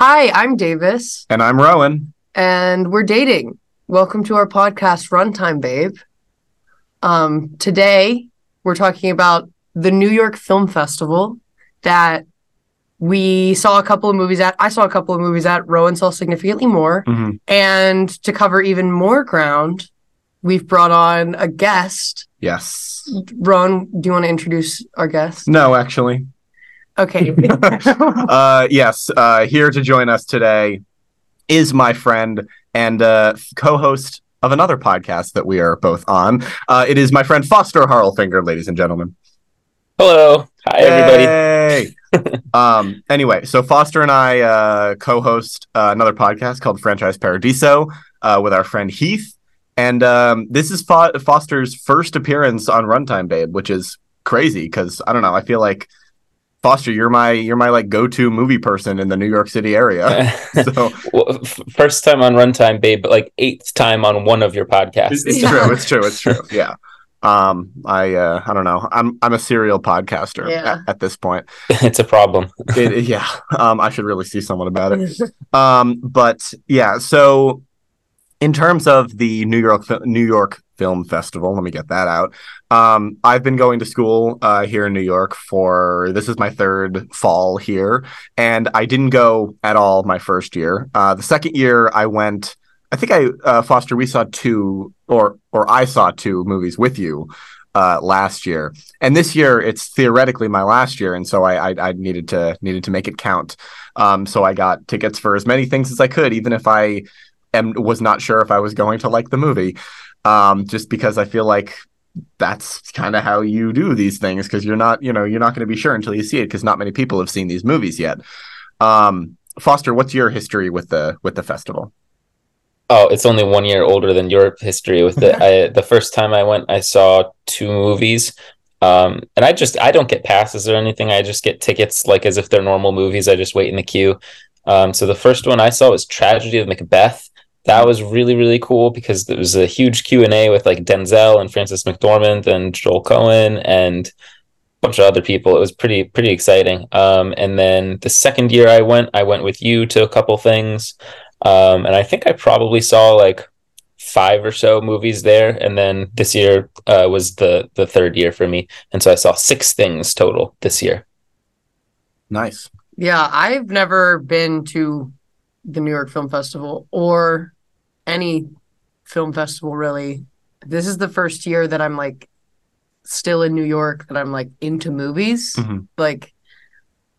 Hi, I'm Davis, And I'm Rowan. and we're dating. Welcome to our podcast, Runtime Babe. Um, today we're talking about the New York Film Festival that we saw a couple of movies at. I saw a couple of movies at. Rowan saw significantly more. Mhm. And to cover even more ground, we've brought on a guest. Yes. Rowan, do you want to introduce our guest? No, actually. Okay. Uh, yes. Uh, here to join us today is my friend and uh, co-host of another podcast that we are both on. Uh, it is my friend Foster Harlfinger, ladies and gentlemen. Hello. Hi, everybody. Yay! um, anyway, so Foster and I uh, co-host uh, another podcast called Franchise Paradiso uh, with our friend Heath, and um, this is Fo- Foster's first appearance on Runtime Babe, which is crazy because I don't know. I feel like Foster, you're my you're my like go-to movie person in the New York City area. so Well, f- first time on Runtime, babe, but like eighth time on one of your podcasts. it's, it's Yeah. true. It's true. It's true. Yeah. Um, I uh, I don't know. I'm I'm a serial podcaster Yeah. at, at this point. it's a problem. It, yeah. Um, I should really see someone about it. Um, but yeah, so in terms of the New York New York Film Festival, let me get that out. Um, I've been going to school uh, here in New York for this is my third fall here, and I didn't go at all my first year. Uh, the second year, I went. I think I uh, Foster. We saw two, or or I saw two movies with you uh, last year, and this year it's theoretically my last year, and so I I, I needed to needed to make it count. Um, so I got tickets for as many things as I could, even if I am was not sure if I was going to like the movie. Um, just because I feel like that's kind of how you do these things because you're not, you know, you're not going to be sure until you see it because not many people have seen these movies yet. Um, Foster, what's your history with the with the festival? Oh, it's only one year older than your history with it. I, the first time I went, I saw two movies. Um, and I just I don't get passes or anything. I just get tickets like as if they're normal movies. I just wait in the queue. Um, so the first one I saw was Tragedy of Macbeth. That was really really cool because there was a huge Q and A with like Denzel and Frances McDormand and Joel Coen and a bunch of other people. It was pretty pretty exciting. Um, and then the second year I went, I went with you to a couple things. Um, and I think I probably saw like five or so movies there. And then this year uh, was the the third year for me, and so I saw six things total this year. Nice. Yeah, I've never been to the New York Film Festival or any film festival really. This is the first year that I'm like still in New York that I'm like into movies, Mhm. like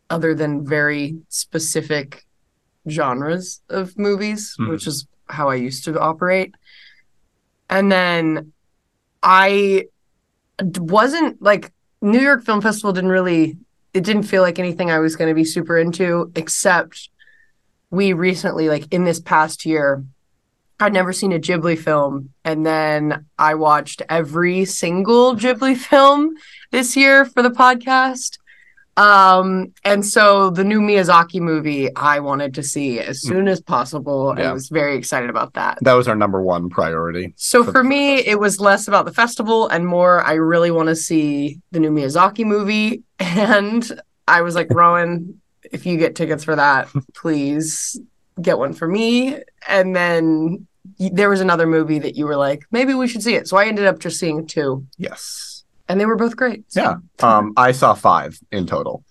other than very specific genres of movies, Mhm. which is how I used to operate. And then I wasn't like New York Film Festival didn't really it didn't feel like anything I was going to be super into except we recently like in this past year I'd never seen a Ghibli film and then I watched every single Ghibli film this year for the podcast. Um and so the new Miyazaki movie I wanted to see as soon as possible Yeah. I was very excited about that. That was our number one priority. So for for me, it was less about the festival and more I really want to see the new Miyazaki movie. And I was like, Rowan, if you get tickets for that, please get one for me. And then there was another movie that you were like, maybe we should see it. So I ended up just seeing two, Yes. and they were both great. So- Yeah. Um, I saw five in total.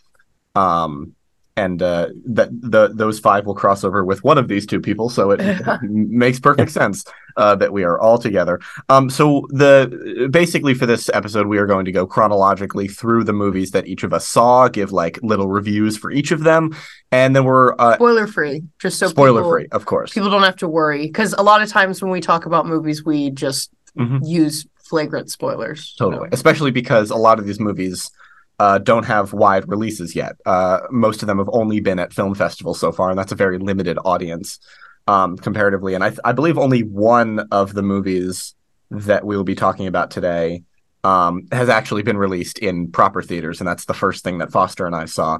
Um, and uh, that the those five will cross over with one of these two people, so it makes perfect sense uh, that we are all together. Um, so the basically for this episode, we are going to go chronologically through the movies that each of us saw, give like little reviews for each of them, and then we're uh, Spoiler free, just so spoiler people, free, of course. people don't have to worry. Because a lot of times when we talk about movies, we just Mhm. use flagrant spoilers. Totally. Especially because a lot of these movies uh, don't have wide releases yet. Uh, most of them have only been at film festivals so far, and that's a very limited audience um, comparatively. And I, th- I believe only one of the movies that we will be talking about today um, has actually been released in proper theaters, and that's the first thing that Foster and I saw.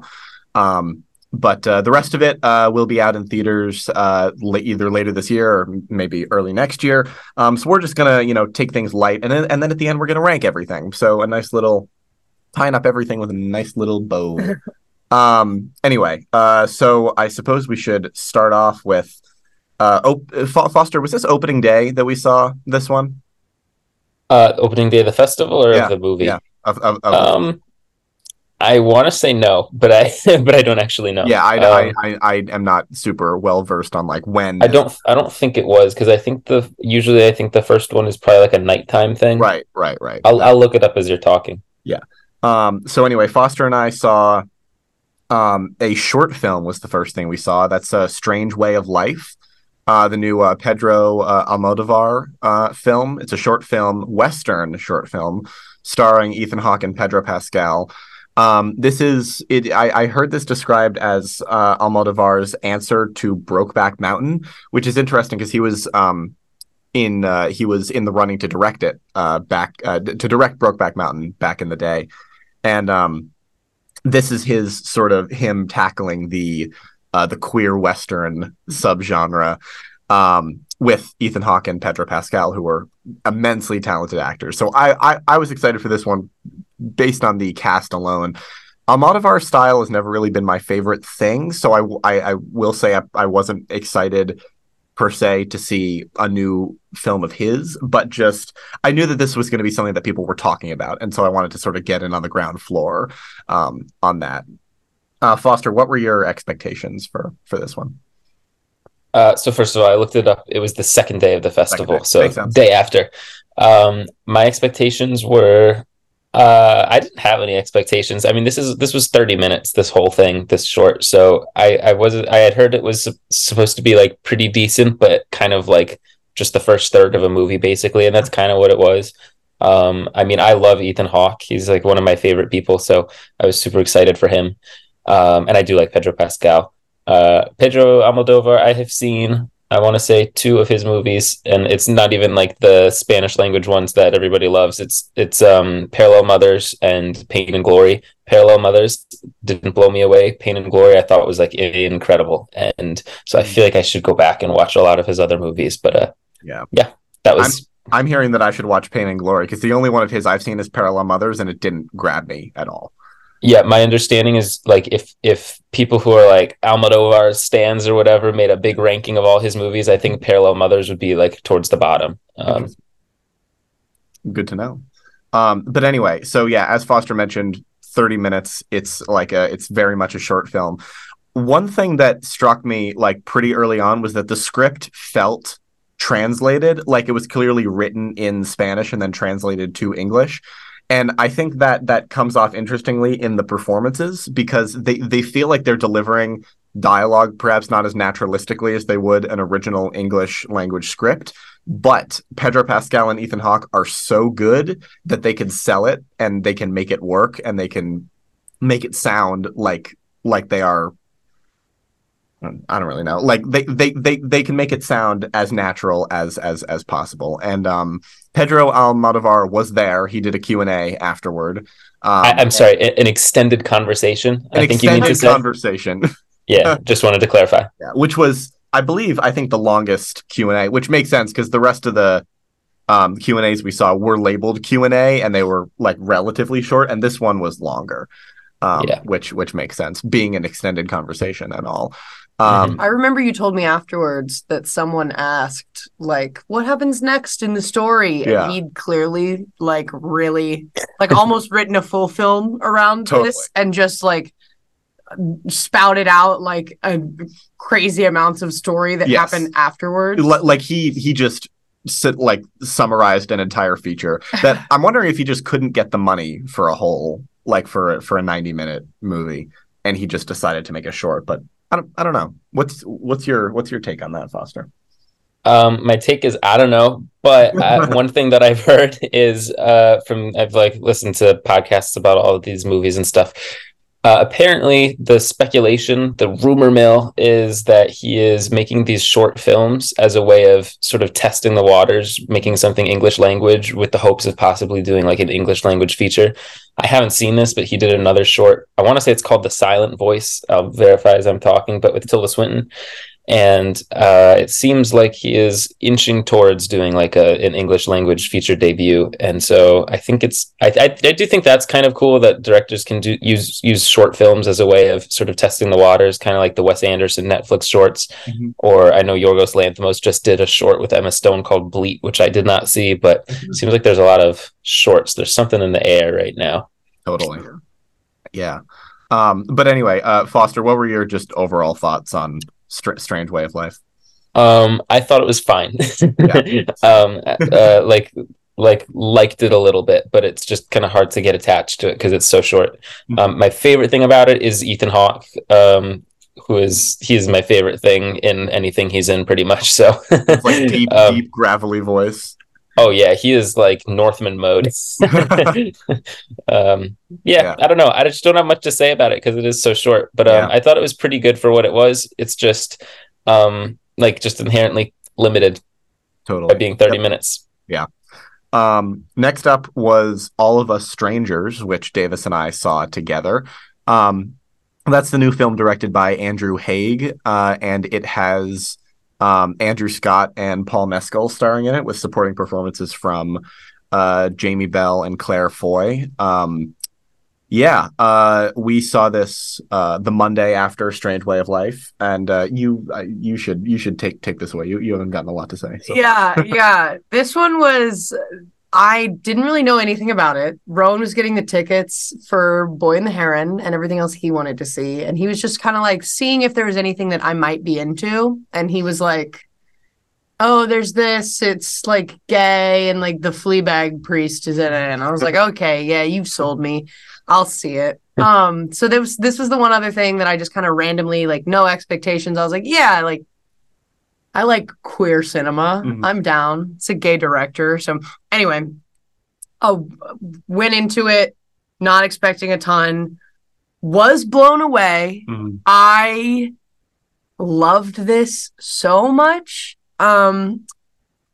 Um, but uh, the rest of it uh, will be out in theaters uh, la- either later this year or maybe early next year. Um, so we're just gonna, you know, take things light, and then and then at the end we're gonna rank everything. So a nice little tying up everything with a nice little bow. Um. Anyway, uh, so I suppose we should start off with, uh, op- Foster. Was this opening day that we saw this one? Uh, opening day of the festival or Yeah, of the movie? yeah. Of, of, of Um, I want to say no, but I but I don't actually know. yeah, I, Um, I, I, I am not super well versed on like when. I don't I don't think it was because I think the usually I think the first one is probably like a nighttime thing. Right, right, right. I'll I'll look it up as you're talking. Um, so anyway, Foster and I saw um, a short film was the first thing we saw. That's a Strange Way of Life, uh, the new uh, Pedro uh, Almodovar uh, film. It's a short film, Western short film, starring Ethan Hawke and Pedro Pascal. Um, this is it. I, I heard this described as uh, Almodovar's answer to Brokeback Mountain, which is interesting because he was um, in uh, he was in the running to direct it back to direct Brokeback Mountain back in the day, and um, this is his sort of him tackling the uh, the queer western subgenre um, with Ethan Hawke and Pedro Pascal, who were immensely talented actors. So I, I I was excited for this one based on the cast alone. Almodovar's style has never really been my favorite thing, so I I, I will say I, I wasn't excited per se to see a new film of his, but just I knew that this was going to be something that people were talking about, and so I wanted to sort of get in on the ground floor um, on that. Uh, Foster, what were your expectations for for this one? Uh, so first of all, I looked it up. It was the second day of the festival, day. so day after. Um, my expectations were uh, I didn't have any expectations. I mean, this is this was 30 minutes, this whole thing, this short. So I I wasn't I had heard it was supposed to be like pretty decent, but kind of like just the first third of a movie basically, and that's kind of what it was. Um, I mean, I love Ethan Hawke. He's like one of my favorite people, so I was super excited for him. Um, and I do like Pedro Pascal. Uh, Pedro Almodovar, I have seen, I want to say two of his movies, and it's not even like the Spanish language ones that everybody loves. It's it's um, Parallel Mothers and Pain and Glory. Parallel Mothers didn't blow me away. Pain and Glory, I thought was like incredible, and so I feel like I should go back and watch a lot of his other movies. But uh, Yeah. yeah, that was I'm hearing that I should watch Pain and Glory because the only one of his I've seen is Parallel Mothers, and it didn't grab me at all. Yeah, my understanding is like if if people who are like Almodovar stands or whatever made a big ranking of all his movies, I think Parallel Mothers would be like towards the bottom. Um, Good to know. Um, but anyway, so yeah, as Foster mentioned, 30 minutes. It's like a, it's very much a short film. One thing that struck me like pretty early on was that the script felt translated, like it was clearly written in Spanish and then translated to English. And I think that that comes off interestingly in the performances because they they feel like they're delivering dialogue perhaps not as naturalistically as they would an original English language script. But Pedro Pascal and Ethan Hawke are so good that they can sell it and they can make it work and they can make it sound like like they are I don't really know. Like they they they they can make it sound as natural as as as possible. And um Pedro Almodovar was there. He did a Q&A afterward. Um, I, I'm sorry, an extended conversation. An I think you mean to extended conversation. yeah, just wanted to clarify. Yeah, which was, I believe, I think the longest Q and A, which makes sense because the rest of the um, Q and A's we saw were labeled Q and A, and they were like relatively short, and this one was longer, um, Yeah. which which makes sense, being an extended conversation and all. Um, I remember you told me afterwards that someone asked, like, what happens next in the story? Yeah. And he'd clearly, like, really, like, almost written a full film around Totally. this and just, like, spouted out, like, a crazy amounts of story that Yes. happened afterwards. li- like he he just sit, like summarized an entire feature that I'm wondering if he just couldn't get the money for a whole like for a- for a 90 minute movie, and he just decided to make a short, but. I don't, I don't know. What's what's your what's your take on that, Foster? Um, my take is I don't know, but uh, one thing that I've heard is uh, from I've like listened to podcasts about all of these movies and stuff. Uh, apparently, the speculation, the rumor mill, is that he is making these short films as a way of sort of testing the waters, making something English language with the hopes of possibly doing like an English language feature. I haven't seen this, but he did another short. I want to say it's called The Silent Voice. I'll verify as I'm talking, but with Tilda Swinton and uh, it seems like he is inching towards doing like a an English language feature debut. And so I think it's I, I, I do think that's kind of cool that directors can do use use short films as a way of sort of testing the waters, kind of like the Wes Anderson Netflix shorts. Mm-hmm. Or I know Yorgos Lanthimos just did a short with Emma Stone called Bleat, which I did not see, but mm-hmm. seems like there's a lot of shorts. There's something in the air right now. Totally. Yeah. Um, but anyway, uh, Foster, what were your just overall thoughts on Str- Strange Way of Life? Um, I thought it was fine. um, uh, like like liked it a little bit, but it's just kind of hard to get attached to it because it's so short. Mm-hmm. Um, my favorite thing about it is Ethan Hawke, um, who is he's my favorite thing in anything he's in, pretty much. So like deep, um, deep, gravelly voice. Oh yeah, he is like Northman mode. um, yeah, yeah, I don't know. I just don't have much to say about it because it is so short. But um, yeah. I thought it was pretty good for what it was. It's just um, like just inherently limited, totally by being thirty yep. minutes. Yeah. Um, next up was All of Us Strangers, which Davis and I saw together. Um, that's the new film directed by Andrew Haigh, uh, and it has um, Andrew Scott and Paul Mescal starring in it with supporting performances from uh, Jamie Bell and Claire Foy. Um, yeah, uh, we saw this uh, the Monday after Strange Way of Life, and uh, you uh, you should you should take take this away. You you haven't gotten a lot to say. So. Yeah, yeah. This one was I didn't really know anything about it. Rowan was getting the tickets for Boy and the Heron and everything else he wanted to see. And he was just kind of like seeing if there was anything that I might be into. And he was like, Oh, there's this. It's like gay and like the Fleabag priest is in it. And I was like, Okay, yeah, you've sold me. I'll see it. Um, so there was this was the one other thing that I just kind of randomly, like no expectations. I was like, yeah, like I like queer cinema. Mm-hmm. I'm down. It's a gay director. So anyway, I went into it not expecting a ton. Was blown away. Mm-hmm. I loved this so much. Um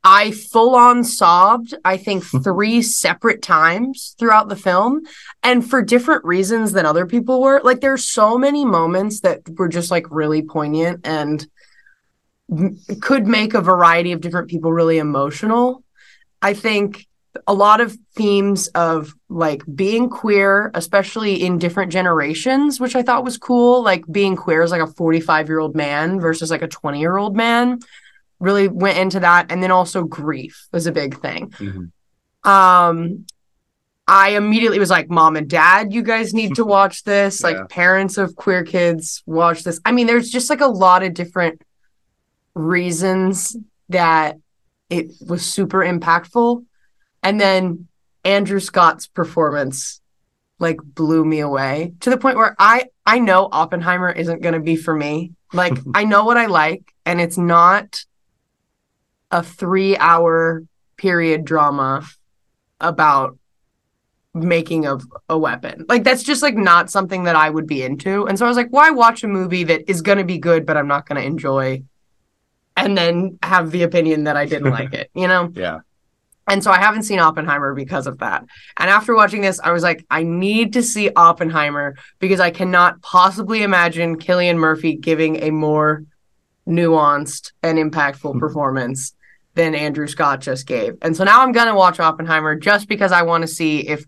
I full on sobbed, I think, three separate times throughout the film, and for different reasons than other people were. Like, there's so many moments that were just like really poignant and could make a variety of different people really emotional. I think a lot of themes of like being queer, especially in different generations, which I thought was cool. Like being queer as like a 45 year old man versus like a 20 year old man really went into that. And then also grief was a big thing. Mm-hmm. Um, I immediately was like, Mom and Dad, you guys need to watch this. yeah. Like, parents of queer kids, watch this. I mean, there's just like a lot of different reasons that it was super impactful. And then Andrew Scott's performance like blew me away to the point where I I know Oppenheimer isn't going to be for me. Like I know what I like and it's not a 3-hour period drama about making of a weapon. Like that's just like not something that I would be into. And so I was like, why watch a movie that is going to be good but I'm not going to enjoy and then have the opinion that I didn't like it, you know? Yeah. And so I haven't seen Oppenheimer because of that. And after watching this, I was like, I need to see Oppenheimer because I cannot possibly imagine Cillian Murphy giving a more nuanced and impactful hmm. performance than Andrew Scott just gave. And so now I'm gonna watch Oppenheimer just because I want to see if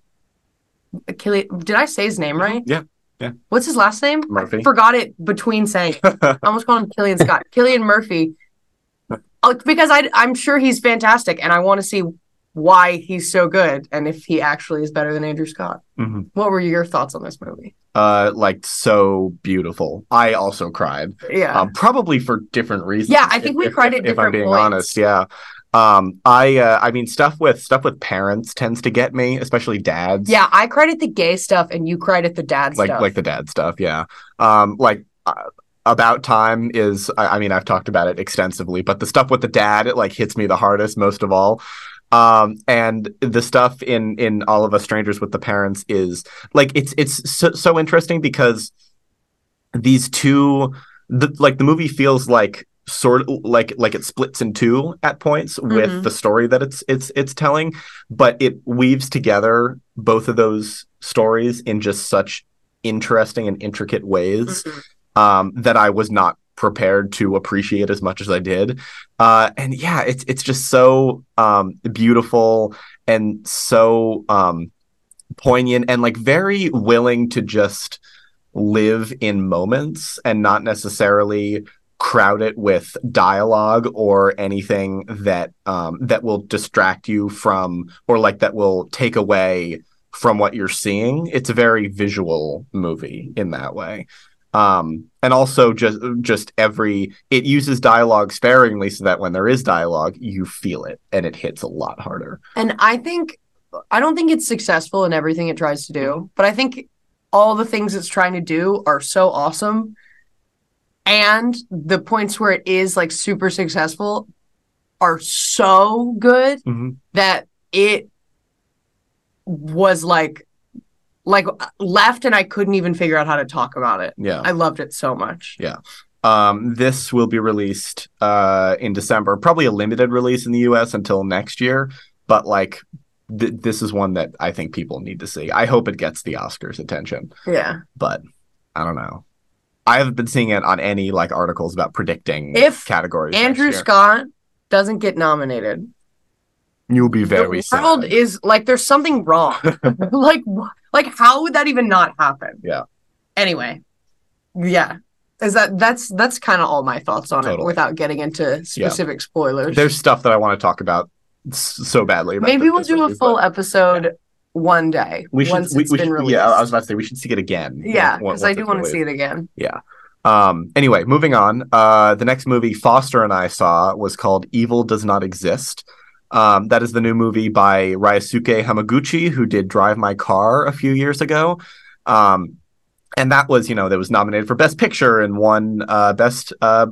Cillian did I say his name right? Yeah. Yeah. What's his last name? Murphy. I forgot it between saying. I almost called him Cillian Scott. Cillian Murphy because I I'm sure he's fantastic, and I want to see why he's so good and if he actually is better than Andrew Scott. Mm-hmm. What were your thoughts on this movie? Uh, like so beautiful. I also cried. Yeah, um, probably for different reasons. Yeah, I think if, we cried if, at different. If I'm being points. honest, yeah. Um, I uh, I mean stuff with stuff with parents tends to get me, especially dads. Yeah, I cried at the gay stuff, and you cried at the dad like, stuff. Like the dad stuff, yeah. Um, like. Uh, about time is I, I, mean i've talked about it extensively but the stuff with the dad it like hits me the hardest most of all. Um and the stuff in in all of us strangers with the parents is like it's it's so, so interesting because these two the like the movie feels like sort of like like it splits in two at points mm-hmm. with the story that it's it's it's telling but it weaves together both of those stories in just such interesting and intricate ways. Mm-hmm um, that I was not prepared to appreciate as much as I did. Uh, and yeah, it's it's just so um, beautiful and so um, poignant and like very willing to just live in moments and not necessarily crowd it with dialogue or anything that um, that will distract you from or like that will take away from what you're seeing. It's a very visual movie in that way. Um, and also just just every it uses dialogue sparingly so that when there is dialogue, you feel it and it hits a lot harder. And I think I don't think it's successful in everything it tries to do, but I think all the things it's trying to do are so awesome. And the points where it is like super successful are so good Mhm. that it was like like left and I couldn't even figure out how to talk about it. Yeah. I loved it so much. Um, this will be released uh, in December, probably a limited release in the US until next year. But like, th- this is one that I think people need to see. I hope it gets the Oscars attention, Yeah. but I don't know. I haven't been seeing it on any like articles about predicting If categories. Andrew. Scott doesn't get nominated. you'll be very the world sad. is like there's something wrong. like wh- like how would that even not happen? Yeah. Anyway, yeah. Is that that's that's kind of all my thoughts on it without getting into specific spoilers. There's stuff that I want to talk about so badly. About Maybe we'll do a full but episode one day We should. once we, it's we been should released. yeah, I was about to say we should see it again. yeah, because I do want to see it again. Yeah. Um, anyway, moving on. Uh, the next movie Foster and I saw was called Evil Does Not Exist. Um, that is the new movie by Ryusuke Hamaguchi, who did Drive My Car a few years ago. Um, and that was, you know, that was nominated for Best Picture and won uh, Best uh,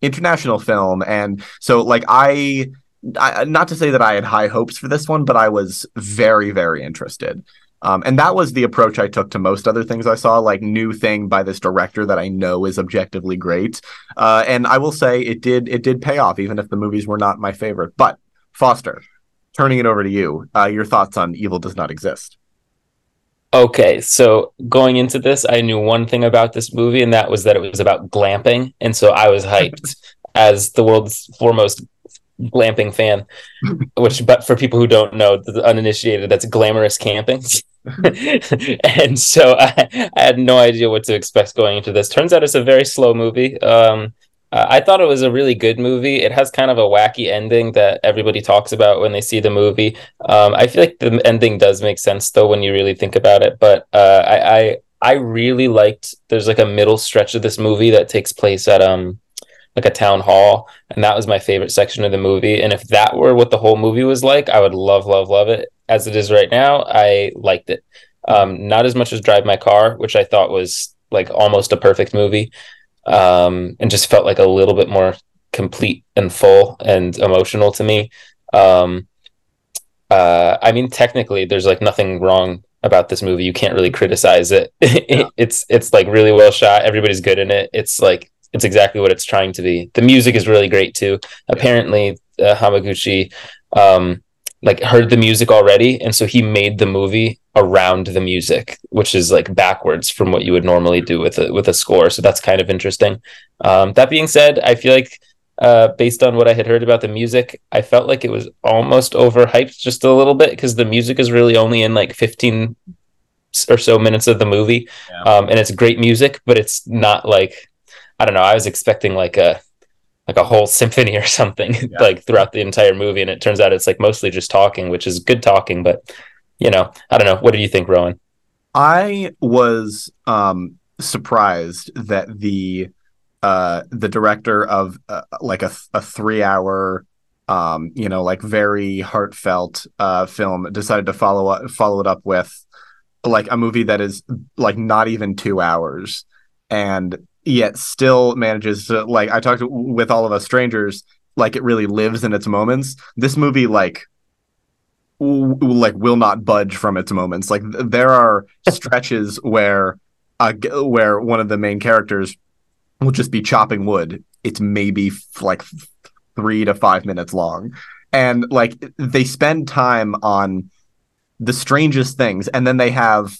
International Film. And so, like, I, I, not to say that I had high hopes for this one, but I was very, very interested. Um, and that was the approach I took to most other things I saw, like new thing by this director that I know is objectively great. Uh, and I will say it did it did pay off, even if the movies were not my favorite. But Foster, turning it over to you, uh, your thoughts on Evil Does Not Exist. Okay, so going into this, I knew one thing about this movie, and that was that it was about glamping, and so I was hyped as the world's foremost glamping fan. Which, but for people who don't know, the uninitiated, that's glamorous camping. and so I, I had no idea what to expect going into this. Turns out it's a very slow movie. Um, uh, I thought it was a really good movie. It has kind of a wacky ending that everybody talks about when they see the movie. Um, I feel like the ending does make sense though when you really think about it. But uh, I, I I really liked. There's like a middle stretch of this movie that takes place at um like a town hall, and that was my favorite section of the movie. And if that were what the whole movie was like, I would love love love it. As it is right now, I liked it. Um, not as much as Drive My Car, which I thought was like almost a perfect movie um, and just felt like a little bit more complete and full and emotional to me. Um, uh, I mean, technically, there's like nothing wrong about this movie. You can't really criticize it. It's it's like really well shot. Everybody's good in it. It's like it's exactly what it's trying to be. The music is really great too. Apparently, uh, Hamaguchi um, like heard the music already, and so he made the movie around the music, which is like backwards from what you would normally do with a with a score. So that's kind of interesting. Um, that being said, I feel like uh, based on what I had heard about the music, I felt like it was almost overhyped just a little bit because the music is really only in like 15 or so minutes of the movie. Yeah. Um, and it's great music, but it's not like, I don't know, I was expecting like a, like a whole symphony or something Yeah. like throughout the entire movie. And it turns out it's like mostly just talking, which is good talking, but you know, I don't know. What do you think, Rowan? I was um, surprised that the uh, the director of uh, like a, a three hour um, you know like very heartfelt uh, film decided to follow up follow it up with like a movie that is like not even two hours and yet still manages to like I talked with all of us strangers like it really lives in its moments. This movie like w- like will not budge from its moments. Like th- there are stretches where uh, where one of the main characters will just be chopping wood. It's maybe f- like f- three to five minutes long, and like they spend time on the strangest things, and then they have.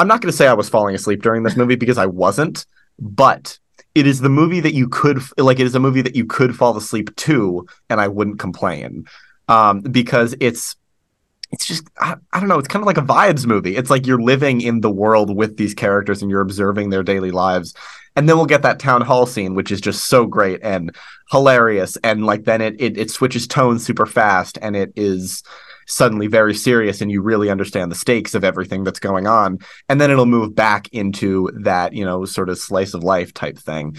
I'm not going to say I was falling asleep during this movie because I wasn't, but it is the movie that you could like it is a movie that you could fall asleep to and I wouldn't complain. Um, because it's it's just I, I don't know it's kind of like a vibes movie it's like you're living in the world with these characters and you're observing their daily lives and then we'll get that town hall scene which is just so great and hilarious and like then it it, it switches tones super fast and it is suddenly very serious and you really understand the stakes of everything that's going on. And then it'll move back into that you know sort of slice of life type thing.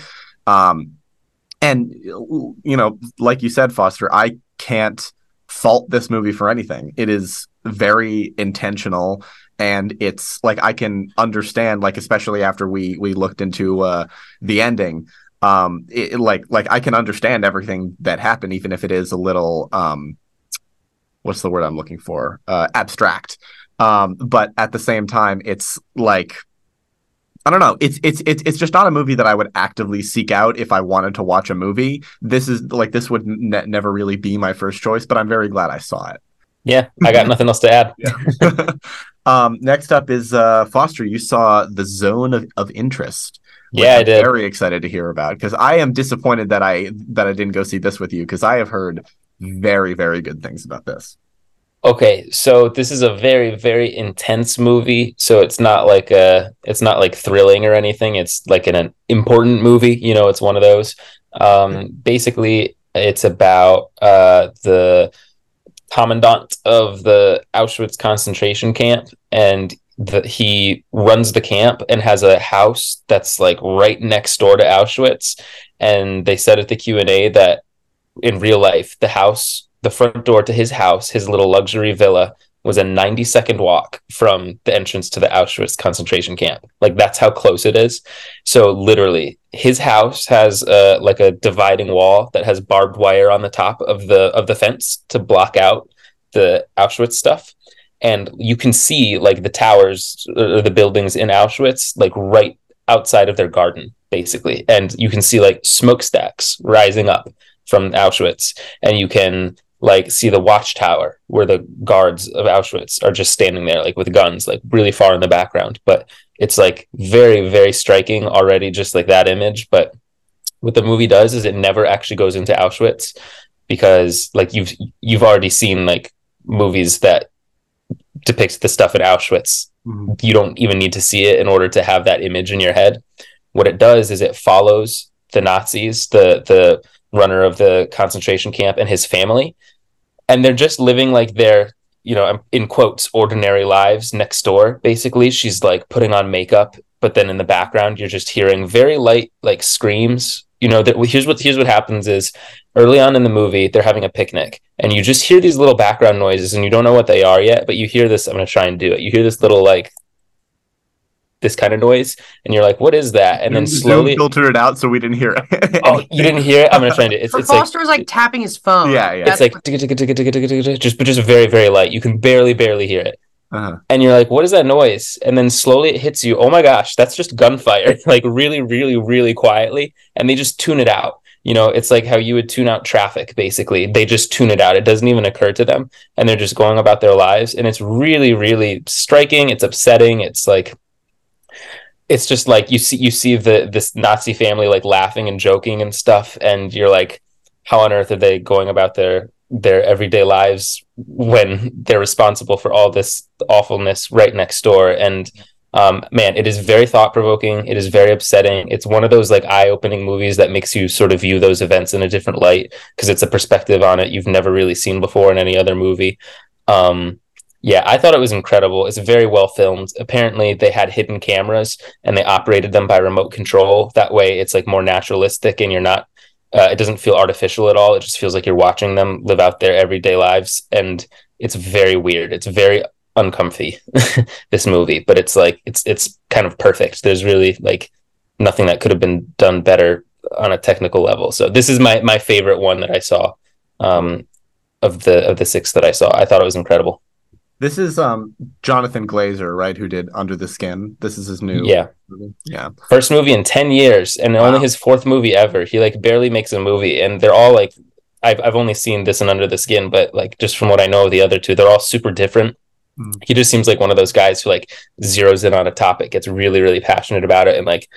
Um and you know like you said foster i can't fault this movie for anything. It is very intentional and it's like i can understand like especially after we we looked into uh the ending um it, like like i can understand everything that happened even if it is a little um what's the word I'm looking for? Uh, abstract. Um, but at the same time, it's like I don't know. It's it's it's it's just not a movie that I would actively seek out if I wanted to watch a movie. This is like this would ne- never really be my first choice, but I'm very glad I saw it. Yeah, I got nothing else to add. um, next up is uh, Foster. You saw the Zone of, of Interest. Yeah, I I'm did. Very excited to hear about because I am disappointed that I that I didn't go see this with you because I have heard very very good things about this. Okay, so this is a very very intense movie. So it's not like a it's not like thrilling or anything. It's like an, an important movie. You know, it's one of those. Um, basically, it's about uh, the commandant of the Auschwitz concentration camp, and the, he runs the camp and has a house that's like right next door to Auschwitz. And they said at the Q and A that in real life, the house, the front door to his house, his little luxury villa, was a 90 second walk from the entrance to the Auschwitz concentration camp. Like that's how close it is. So literally, his house has uh, like a dividing wall that has barbed wire on the top of the of the fence to block out the Auschwitz stuff. And you can see like the towers or the buildings in Auschwitz, like right outside of their garden, basically. And you can see like smokestacks rising up from Auschwitz, and you can like see the watchtower where the guards of Auschwitz are just standing there like with guns like really far in the background. But it's like very very striking already just like that image. But what the movie does is it never actually goes into Auschwitz because like you've you've already seen like movies that depict the stuff in Auschwitz. Mhm. you don't even need to see it in order to have that image in your head. What it does is it follows the Nazis the the runner of the concentration camp and his family. And they're just living like their you know in quotes ordinary lives next door basically. She's like putting on makeup but then in the background you're just hearing very light like screams. You know that here's what here's what happens is early on in the movie they're having a picnic and you just hear these little background noises and you don't know what they are yet but you hear this i'm going to try and do it. You hear this little like this kind of noise and you're like what is that? And then Zoom slowly filtered it out so we didn't hear it. oh you didn't hear it? I'm going to try and do it. It's, For it's like Foster was like tapping his phone. Yeah, yeah. it's like just but just very very light. You can barely barely hear it. Uh-huh. and you're like what is that noise? And then slowly it hits you. Oh my gosh that's just gunfire like really really really quietly. And they just tune it out. You know it's like how you would tune out traffic basically. They just tune it out. It doesn't even occur to them. And they're just going about their lives. And it's really really striking. It's upsetting. It's like it's just like you see you see the this nazi family like laughing and joking and stuff and you're like how on earth are they going about their their everyday lives when they're responsible for all this awfulness right next door? And um, man it is very thought-provoking. It is very upsetting. It's one of those like eye-opening movies that makes you sort of view those events in a different light because it's a perspective on it you've never really seen before in any other movie. Um, yeah i thought it was incredible it's very well filmed apparently they had hidden cameras and they operated them by remote control that way it's like more naturalistic and you're not uh, it doesn't feel artificial at all. It just feels like you're watching them live out their everyday lives, and it's very weird. It's very uncomfy. this movie, but it's like it's it's kind of perfect. There's really like nothing that could have been done better on a technical level. So this is my my favorite one that I saw um, of the of the six that I saw. I thought it was incredible. This is um Jonathan Glazer, right? Who did Under the Skin? This is his new Yeah, movie. Yeah. first movie in ten years, and Wow. only his fourth movie ever. He like barely makes a movie, and they're all like I've I've only seen this and Under the Skin, but like just from what I know of the other two, they're all super different. Mm. He just seems like one of those guys who like zeroes in on a topic, gets really, really passionate about it, and like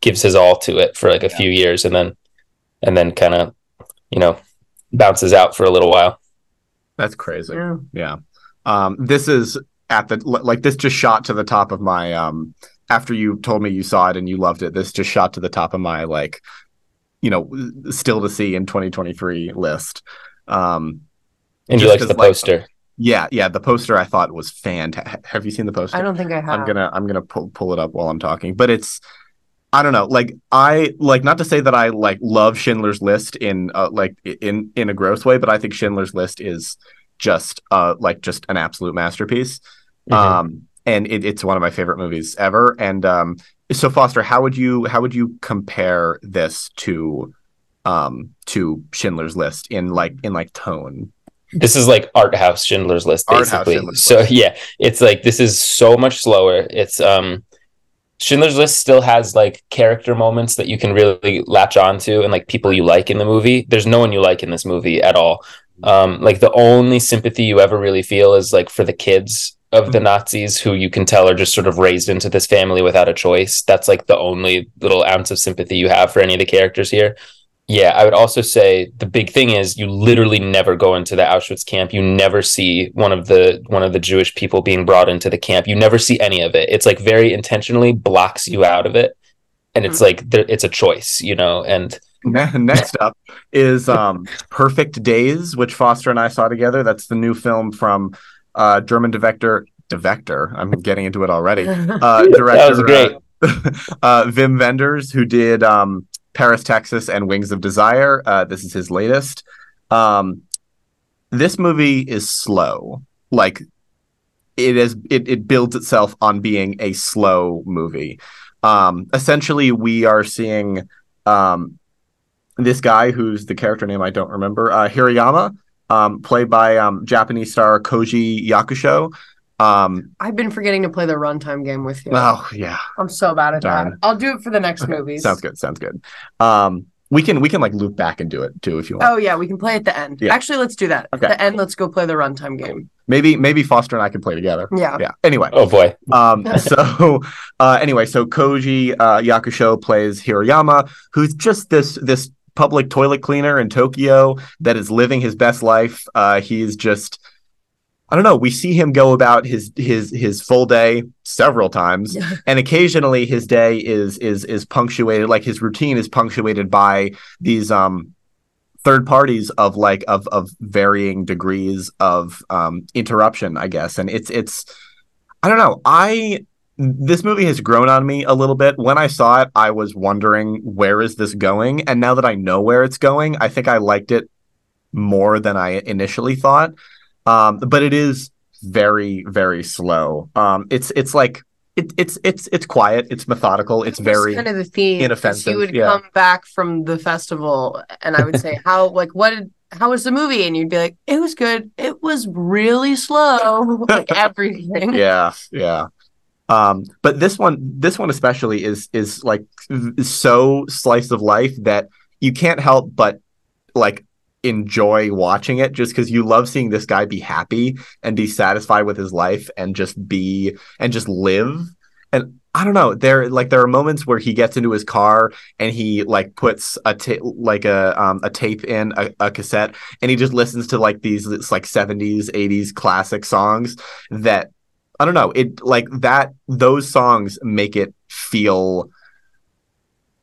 gives his all to it for like a Yeah. few years, and then and then kind of you know bounces out for a little while. That's crazy. Yeah. Yeah. Um, this is at the like this just shot to the top of my um after you told me you saw it and you loved it. This just shot to the top of my like you know still to see in 2023 list. Um, And you Just like 'cause, the like, poster. yeah, yeah. The poster I thought was fantastic. Have you seen the poster? I don't think I have. I'm gonna I'm gonna pull pull it up while I'm talking, but it's I don't know, like I like not to say that I like love Schindler's List in uh, like in in a gross way, but I think Schindler's List is just uh like just an absolute masterpiece. Mhm. Um, and it, it's one of my favorite movies ever. And um, so Foster, how would you how would you compare this to um to Schindler's List in like in like tone? this is like art house Schindler's List, Art house basically. Schindler's so List. yeah, it's like this is so much slower. It's um Schindler's List still has like character moments that you can really latch onto and like people you like in the movie. There's no one you like in this movie at all. Um, like the only sympathy you ever really feel is like for the kids of the Nazis who you can tell are just sort of raised into this family without a choice. That's like the only little ounce of sympathy you have for any of the characters here. Yeah, I would also say the big thing is you literally never go into the Auschwitz camp. You never see one of the one of the Jewish people being brought into the camp. You never see any of it. It's like very intentionally blocks you out of it, and it's like there, it's a choice, you know. And Next up is um, Perfect Days, which Foster and I saw together. That's the new film from uh, German director. Director, I'm getting into it already. Uh, director, that was great. uh, uh, Wim Wenders, who did um, Paris, Texas, and Wings of Desire. Uh, this is his latest. Um, this movie is slow. Like it is, it, it builds itself on being a slow movie. Um, essentially, we are seeing um, this guy who's the character name I don't remember, uh, Hirayama, um, played by um, Japanese star Koji Yakusho. Um, I've been forgetting to play the runtime game with you. oh yeah, I'm so bad at Darn. that. I'll do it for the next movies. sounds good. Sounds good. Um, we can we can like loop back and do it too if you want. Oh yeah, we can play at the end. Yeah. Actually, let's do that. Okay. At the end, let's go play the runtime game. Maybe maybe Foster and I can play together. Yeah. Yeah. Anyway, Oh boy, um, so uh, anyway, so Koji uh, Yakusho plays Hirayama, who's just this this public toilet cleaner in Tokyo that is living his best life. Uh, he's just I don't know. We see him go about his his his full day several times, Yeah. and occasionally his day is is is punctuated. Like his routine is punctuated by these um third parties of like of of varying degrees of um interruption, I guess. And it's it's I don't know. I this movie has grown on me a little bit. When I saw it, I was wondering where is this going, and now that I know where it's going, I think I liked it more than I initially thought. Um, but it is very very slow. Um, it's it's like it, it's it's it's quiet. It's methodical. It's very kind of the theme. inoffensive, You would yeah. come back from the festival, and I would say, "How like what did how was the movie?" And you'd be like, "It was good. It was really slow, like everything." yeah yeah um but this one this one especially is is like so slice of life that you can't help but like enjoy watching it just because you love seeing this guy be happy and be satisfied with his life and just be and just live and I don't know. There like there are moments where he gets into his car and he like puts a ta- like a um a tape in a, a cassette and he just listens to like these like 70s 80s classic songs that I don't know. It like that those songs make it feel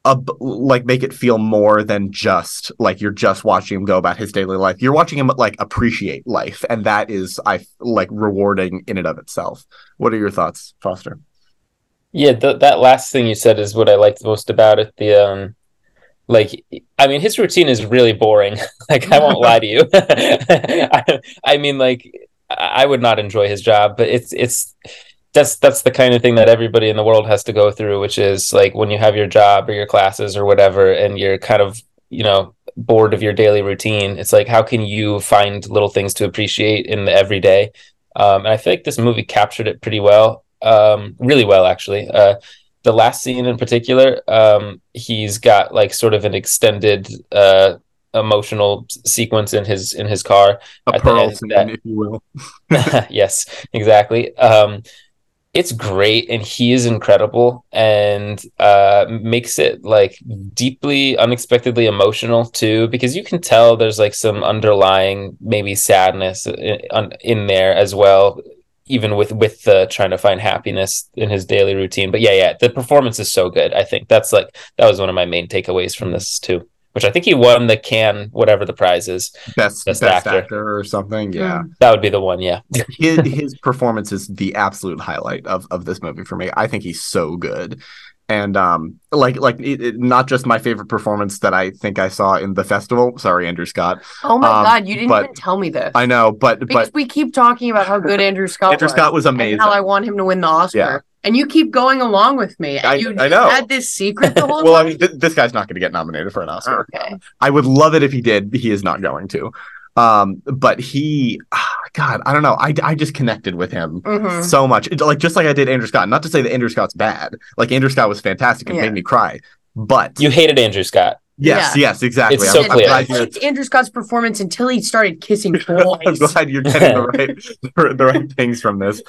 a, like make it feel more than just like you're just watching him go about his daily life. You're watching him like appreciate life and that is I like rewarding in and of itself. What are your thoughts, Foster? Yeah, th- that last thing you said is what I liked most about it. The um, like, I mean, his routine is really boring. like, I won't lie to you. I, I mean, like, I would not enjoy his job, but it's it's that's that's the kind of thing that everybody in the world has to go through, which is like when you have your job or your classes or whatever, and you're kind of you know bored of your daily routine. It's like how can you find little things to appreciate in the everyday? Um, and I feel like this movie captured it pretty well um really well actually uh the last scene in particular um he's got like sort of an extended uh emotional sequence in his in his car. A pearl scene, that- if you will. yes, exactly. Um, it's great, and he is incredible, and uh, makes it like deeply, unexpectedly emotional too. Because you can tell there's like some underlying maybe sadness in, in there as well, even with with the trying to find happiness in his daily routine. But yeah, yeah, the performance is so good. I think that's like that was one of my main takeaways from this too. Which I think he won the Cannes whatever the prize is. Best Best best, actor. actor. or something. Yeah. That would be the one. Yeah. his his performance is the absolute highlight of of this movie for me. I think he's so good. And um like like it, it- not just my favorite performance that I think I saw in the festival. Sorry, Andrew Scott. Oh my Um, god, you didn't but- even tell me this. I know, but because but we keep talking about how good Andrew Scott Andrew was. Scott was amazing. and how I want him to win the Oscar. Yeah. And you keep going along with me. I- you I know. had this secret the whole time. well, I mean, th- this guy's not going to get nominated for an Oscar. okay. I would love it if he did. He is not going to. Um, but he, ah, God, I don't know. I, I just connected with him Mhm. so much. It- like just like I did Andrew Scott. Not to say that Andrew Scott's bad. Like Andrew Scott was fantastic and Yeah. made me cry. But You hated Andrew Scott. yes, Yeah. yes, exactly. It's I'm, so I'm clear. glad I you're, liked Andrew Scott's performance until he started kissing I'm glad you're getting the right the, the right things from this.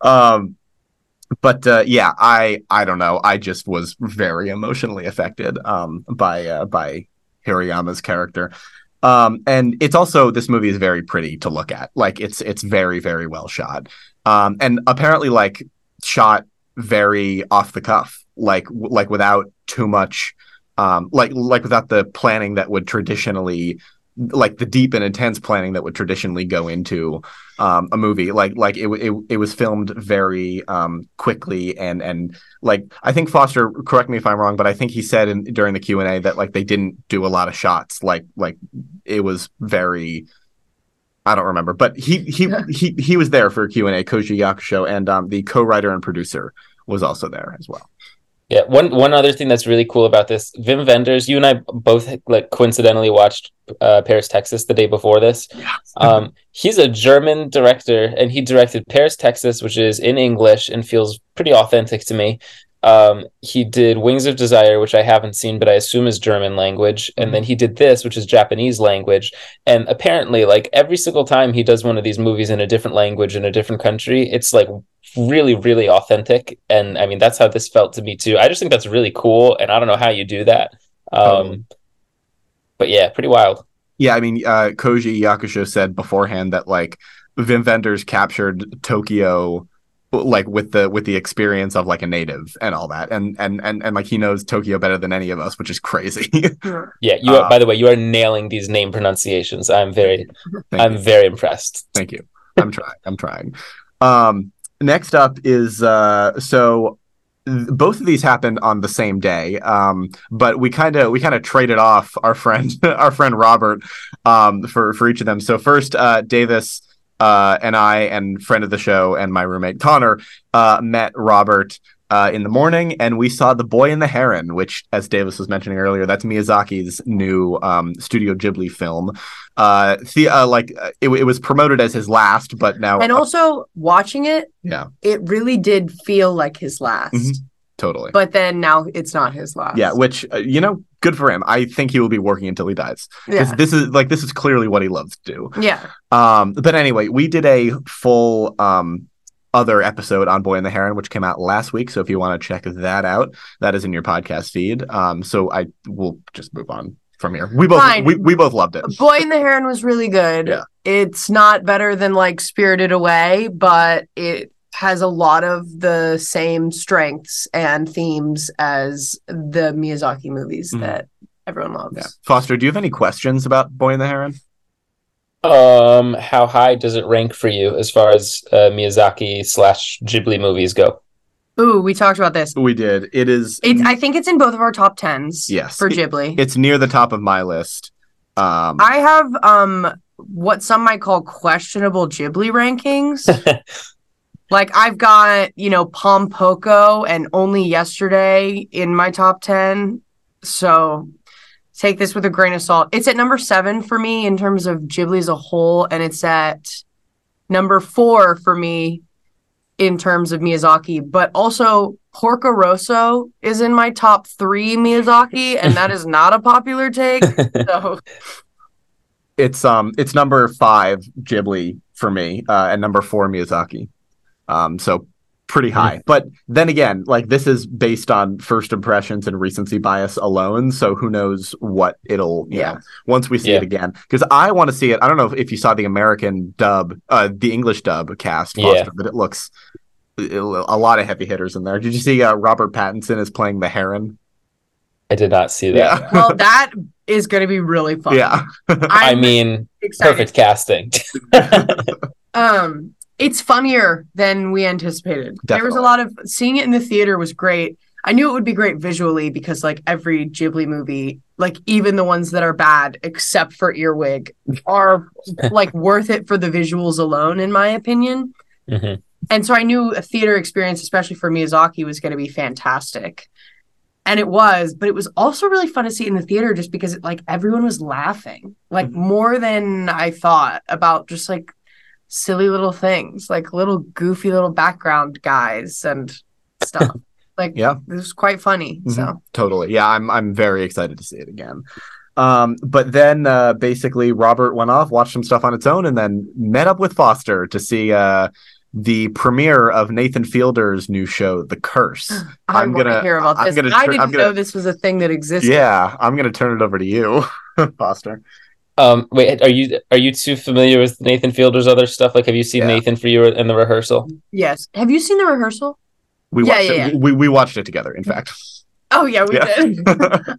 Um, but uh, yeah, I I don't know. I just was very emotionally affected um, by uh, by Hirayama's character. Um, and it's also this movie is very pretty to look at. Like it's it's very very well shot. Um, and apparently like shot very off the cuff, like like without too much, um, like like without the planning that would traditionally like the deep and intense planning that would traditionally go into um, a movie. Like like it, it it was filmed very um, quickly and and like I think Foster correct me if I'm wrong but I think he said in, during the Q&A that like they didn't do a lot of shots. Like like it was very I don't remember but he he he he was there for Q&A Koji Yakusho and um, the co-writer and producer was also there as well Yeah, one one other thing that's really cool about this, Wim Wenders, you and I both like coincidentally watched uh, Paris, Texas the day before this. Um, he's a German director, and he directed Paris, Texas, which is in English and feels pretty authentic to me. Um, he did Wings of Desire, which I haven't seen, but I assume is German language, and then he did this, which is Japanese language. And apparently, like every single time he does one of these movies in a different language in a different country, it's like really, really authentic. And I mean, that's how this felt to me too. I just think that's really cool, and I don't know how you do that. Um, but yeah, pretty wild. Yeah, I mean, uh, Koji Yakusho said beforehand that like Wim Wenders captured Tokyo like with the with the experience of like a native and all that, and and and and like he knows Tokyo better than any of us, which is crazy. Yeah, you are. Uh, by the way, you are nailing these name pronunciations. I'm very, I'm you. very impressed. Thank you. I'm trying. I'm trying. Um, next up is uh, so th- both of these happened on the same day, um, but we kind of we kind of traded off our friend our friend Robert um, for for each of them. So first, uh, Davis uh, and I and friend of the show and my roommate Connor uh, met Robert. Uh, in the morning, and we saw The Boy and the Heron, which, as Davis was mentioning earlier, that's Miyazaki's new um, Studio Ghibli film. Uh, the, uh, like uh, it, it was promoted as his last, but now And also watching it, Yeah. it really did feel like his last. Mhm. Totally. But then now it's not his last. Yeah, which uh, you know, good for him. I think he will be working until he dies. yeah. This is like this is clearly what he loves to do. Yeah. Um, but anyway, we did a full um other episode on Boy and the Heron, which came out last week. So if you want to check that out, that is in your podcast feed. Um, so I will just move on from here. We both Fine. we, we both loved it. Boy and the Heron was really good. Yeah. It's not better than like Spirited Away, but it has a lot of the same strengths and themes as the Miyazaki movies Mhm. that everyone loves. Yeah. Foster, do you have any questions about Boy and the Heron? Um, how high does it rank for you as far as uh, Miyazaki slash Ghibli movies go? Ooh, we talked about this. We did. It is. It, I think it's in both of our top tens. Yes. For It- Ghibli. it's near the top of my list. Um, I have um what some might call questionable Ghibli rankings. like I've got, you know, Pom Poko and Only Yesterday in my top 10. So take this with a grain of salt. It's at number 7 for me in terms of Ghibli as a whole and it's at number 4 for me in terms of Miyazaki, but also Porco Rosso is in my top 3 Miyazaki and that is not a popular take. So it's um it's number five Ghibli for me, uh, and number four Miyazaki. Um, so pretty high. But then again, like this is based on first impressions and recency bias alone. So who knows what it'll Yeah. know once we see Yeah. it again. Because I want to see it. I don't know if, if you saw the American dub, uh, the English dub cast, Yeah. But it looks it- a lot of heavy hitters in there. Did you see uh, Robert Pattinson is playing the Heron? I did not see that. Yeah. Well, that is going to be really fun. Yeah. I mean, excited. perfect casting. Um, it's funnier than we anticipated. There was a lot of seeing it in the theater was great. I knew it would be great visually because like every Ghibli movie, like even the ones that are bad, except for Earwig, are like worth it for the visuals alone, in my opinion. Mhm. And so I knew a theater experience, especially for Miyazaki, was going to be fantastic. And it was, but it was also really fun to see in the theater just because it, like everyone was laughing, like Mhm. more than I thought about just like silly little things, like little goofy little background guys and stuff. like Yeah. it was quite funny. Mhm. So Totally. Yeah, I'm I'm very excited to see it again. Um, but then uh, basically Robert went off, watched some stuff on its own, and then met up with Foster to see uh, the premiere of Nathan Fielder's new show, The Curse. I to gonna- hear about I'm this. gonna I didn't I'm gonna- know this was a thing that existed. yeah, I'm gonna turn it over to you, Foster. Um, wait, are you are you too familiar with Nathan Fielder's other stuff? Like, have you seen Yeah. Nathan for you in the rehearsal? Yes. Have you seen the rehearsal? We Yeah, watched yeah, it. We, we watched it together, in fact. Oh yeah, we Yeah. did.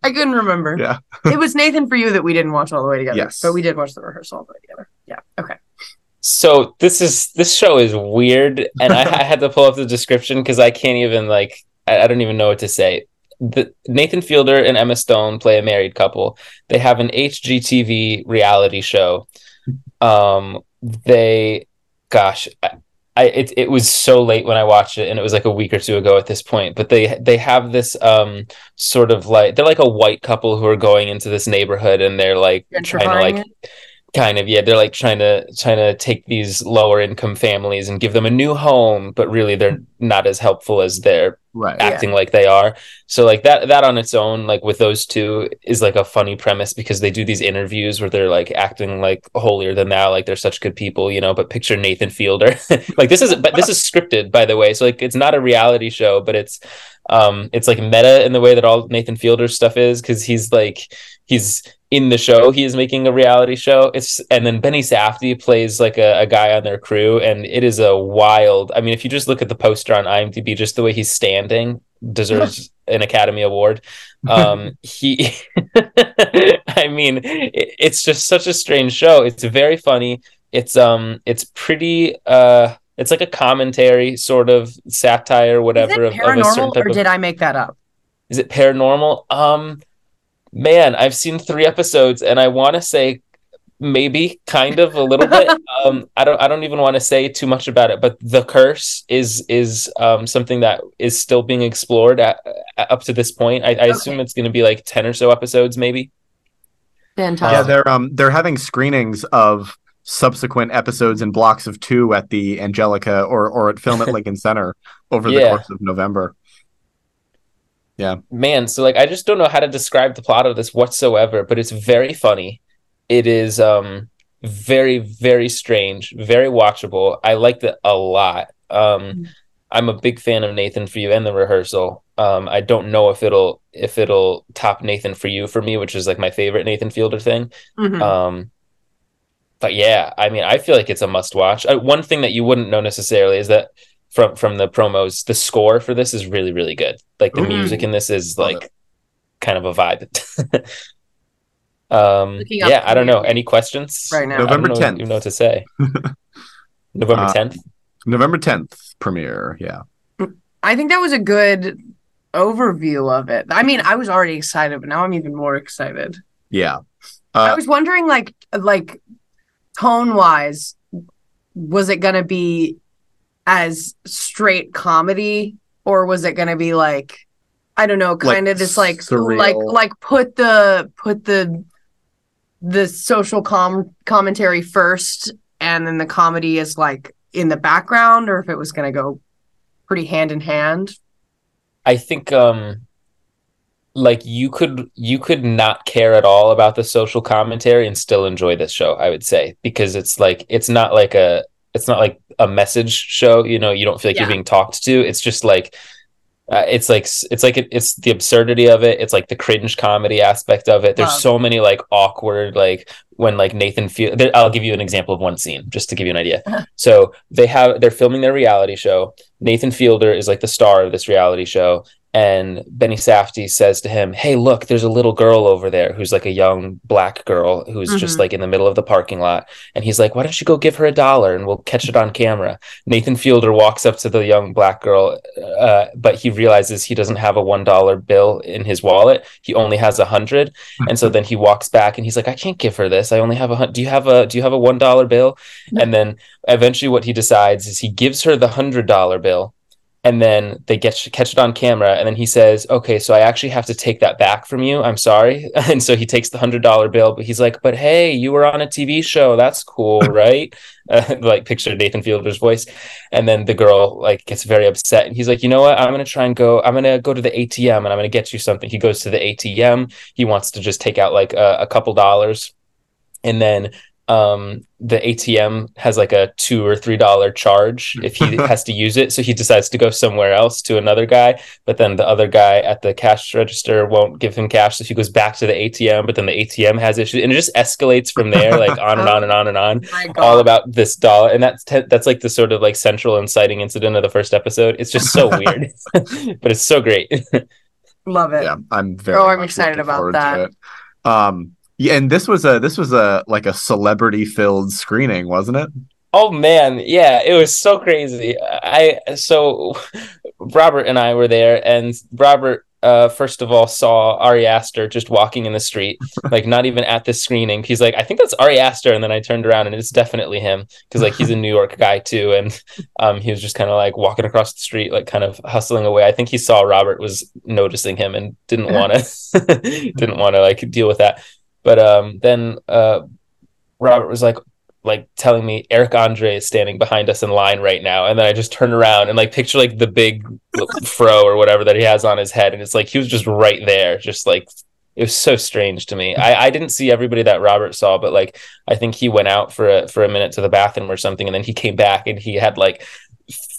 I couldn't remember. Yeah. it was Nathan for you that we didn't watch all the way together. Yes. But we did watch the rehearsal all the way together. Yeah. Okay. So this is this show is weird, and I, I had to pull up the description because I can't even like I, I don't even know what to say. The, Nathan Fielder and Emma Stone play a married couple. They have an HGTV reality show. Um, they, gosh, I, I it it was so late when I watched it, and it was like a week or two ago at this point. But they they have this um sort of like they're like a white couple who are going into this neighborhood, and they're like trying to like it? Kind of yeah they're like trying to trying to take these lower income families and give them a new home but really they're not as helpful as they're Right. Yeah. acting like they are so like that that on its own like with those two is like a funny premise because they do these interviews where they're like acting like holier than thou like they're such good people you know but picture nathan fielder like this is but this is scripted by the way so like it's not a reality show but it's um it's like meta in the way that all nathan fielder's stuff is because he's like he's in the show he is making a reality show it's and then benny safdie plays like a, a guy on their crew and it is a wild i mean if you just look at the poster on imdb just the way he's standing deserves an academy award um he i mean it, it's just such a strange show it's very funny it's um it's pretty uh it's like a commentary sort of satire whatever Is of, it of a certain paranormal type or of did I make that up? is it paranormal? Um, man, I've seen three episodes, and I want to say maybe kind of a little bit. Um, I don't. I don't even want to say too much about it. But the curse is is um something that is still being explored at, at- up to this point. I, I assume it's going to be like ten or so episodes, maybe. Fantastic. Yeah, Fantastic. they're um they're having screenings of subsequent episodes in blocks of two at the Angelika or or at Film at Lincoln Center over the Yeah. course of November. Man so like i just don't know how to describe the plot of this whatsoever but it's very funny. It is um very very strange very watchable. I liked it a lot. Um Mhm. i'm a big fan of nathan for you and the rehearsal. Um i don't know if it'll if it'll top nathan for you for me which is like my favorite nathan fielder thing. Mhm. um but yeah i mean i feel like it's a must watch uh, one thing that you wouldn't know necessarily is that from from the promos the score for this is really really good like the Ooh. music in this is Love like kind of a vibe um yeah i don't know any questions right now. I don't November know- 10th. You know what to say november Uh, 10th November 10th premiere. Yeah. I think that was a good overview of it. I mean, I was already excited, but now I'm even more excited. Yeah. I Uh, was wondering, like, like tone wise, was it gonna be as straight comedy, or was it gonna be like, I don't know, kind of this like surreal. like like put the put the the social com commentary first, and then the comedy is like in the background, or if it was gonna go pretty hand in hand. I think um like you could you could not care at all about the social commentary and still enjoy this show i would say because it's like it's not like a it's not like a message show you know you don't feel like Yeah. you're being talked to. It's just like uh, it's like it's like it's the absurdity of it. It's like the cringe comedy aspect of it. There's so many like awkward like when like nathan feel i'll give you an example of one scene just to give you an idea. So they have they're filming their reality show. Nathan fielder is like the star of this reality show and Benny Safdie says to him, "Hey, look, there's a little girl over there who's like a young black girl who's just Mhm. like in the middle of the parking lot." And he's like, "Why don't you go give her a dollar and we'll catch it on camera?" Nathan Fielder walks up to the young black girl, uh, but he realizes he doesn't have a one dollar bill in his wallet. He only has a hundred, and so then he walks back and he's like, "I can't give her this. I only have a hun- do you have a do you have a one dollar bill?" And then eventually, what he decides is he gives her the hundred dollar bill and then they get catch it on camera. And then he says okay so i actually have to take that back from you. I'm sorry. And so he takes the hundred dollar bill but he's like but hey you were on a tv show. That's cool right? Uh, like picture nathan fielder's voice. And then the girl like gets very upset. And he's like you know what? I'm gonna try and go i'm gonna go to the atm and i'm gonna get you something. He goes to the atm he wants to just take out like a, a couple dollars. And then um the atm has like a two or three dollar charge if he has to use it so he decides to go somewhere else to another guy but then the other guy at the cash register won't give him cash so he goes back to the atm but then the atm has issues and it just escalates from there like on and on and on and on My God. all about this dollar and that's te- that's like the sort of like central inciting incident of the first episode it's just so weird but it's so great Love it. yeah, I'm very. Oh, I'm excited about that. Um, yeah, and this was a this was a like a celebrity filled screening, wasn't it? Oh man, yeah, it was so crazy. I so Robert and I were there, and Robert uh, first of all saw Ari Aster just walking in the street, like not even at the screening. He's like, I think that's Ari Aster, and then I turned around and it's definitely him because like he's a New York guy too, and um, he was just kind of like walking across the street, like kind of hustling away. I think he saw Robert was noticing him and didn't want to didn't want to like deal with that. But um, then uh, Robert was like, like telling me Eric Andre is standing behind us in line right now, and then I just turned around and like picture like the big fro or whatever that he has on his head, and it's like he was just right there, just like it was so strange to me. I, I didn't see everybody that Robert saw, but like I think he went out for a for a minute to the bathroom or something, and then he came back and he had like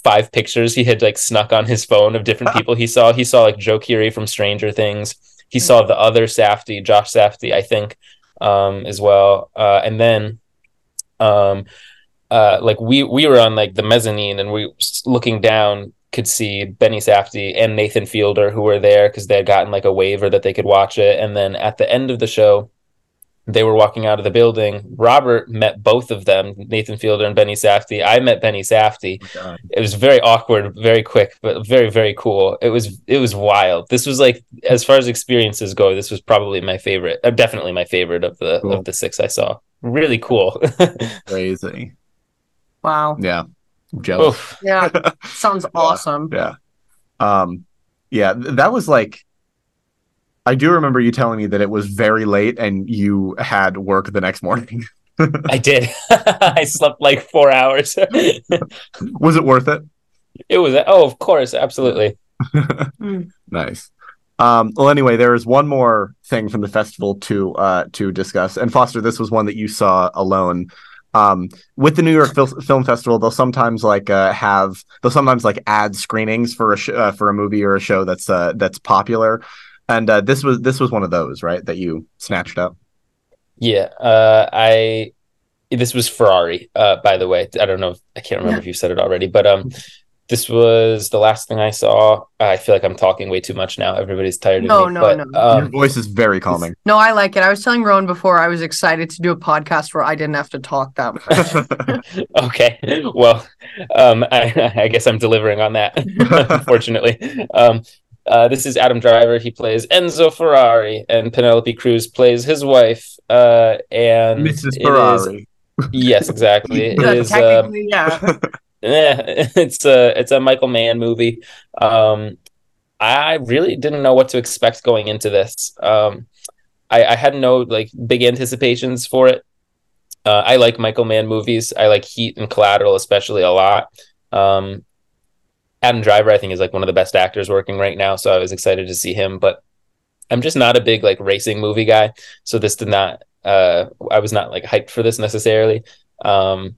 five pictures he had like snuck on his phone of different people he saw. He saw like Joe Keery from Stranger Things. He saw the other Safdie, Josh Safdie, I think, um, as well. Uh, and then um uh like we we were on like the mezzanine and we looking down could see Benny Safdie and Nathan Fielder who were there because they had gotten like a waiver that they could watch it and then at the end of the show they were walking out of the building Robert met both of them Nathan Fielder and Benny Safdie I met Benny Safdie it was very awkward very quick but very very cool it was it was wild this was like as far as experiences go this was probably my favorite uh, definitely my favorite of the Cool. of the six i saw really cool Crazy. Wow. Yeah. I'm jealous. Oof. Yeah. Sounds awesome. Yeah. Um yeah, that was like I do remember you telling me that it was very late and you had work the next morning. i did i slept like four hours was it worth it? it was oh of course absolutely Nice. Um, well, anyway, there is one more thing from the festival to uh, to discuss. And Foster, this was one that you saw alone. Um, with the New York Fil- Film Festival, they'll sometimes like uh, have they'll sometimes like add screenings for a sh- uh, for a movie or a show that's uh, that's popular. And uh, this was this was one of those, right? That you snatched up. yeah uh i this was ferrari uh by the way i don't know if, i can't remember if you said it already but um this was the last thing i saw i feel like i'm talking way too much now everybody's tired of No, me no, but, no. Your um, voice is very calming. No, I like it. I was telling Rowan before I was excited to do a podcast where I didn't have to talk that much. okay well um I, I guess i'm delivering on that unfortunately um uh, this is Adam Driver. He plays Enzo Ferrari, and Penelope Cruz plays his wife. Uh, and Mrs. it is- Ferrari. yes, exactly. It Yeah, is. Uh, Technically, yeah. yeah, it's a it's a Michael Mann movie. Um, I really didn't know what to expect going into this. Um, I, I had no like big anticipations for it. Uh, I like Michael Mann movies. I like Heat and Collateral especially a lot. Um, Adam Driver, I think, is like one of the best actors working right now, so I was excited to see him. But I'm just not a big like racing movie guy, so this did not. Uh, I was not like hyped for this necessarily. Um,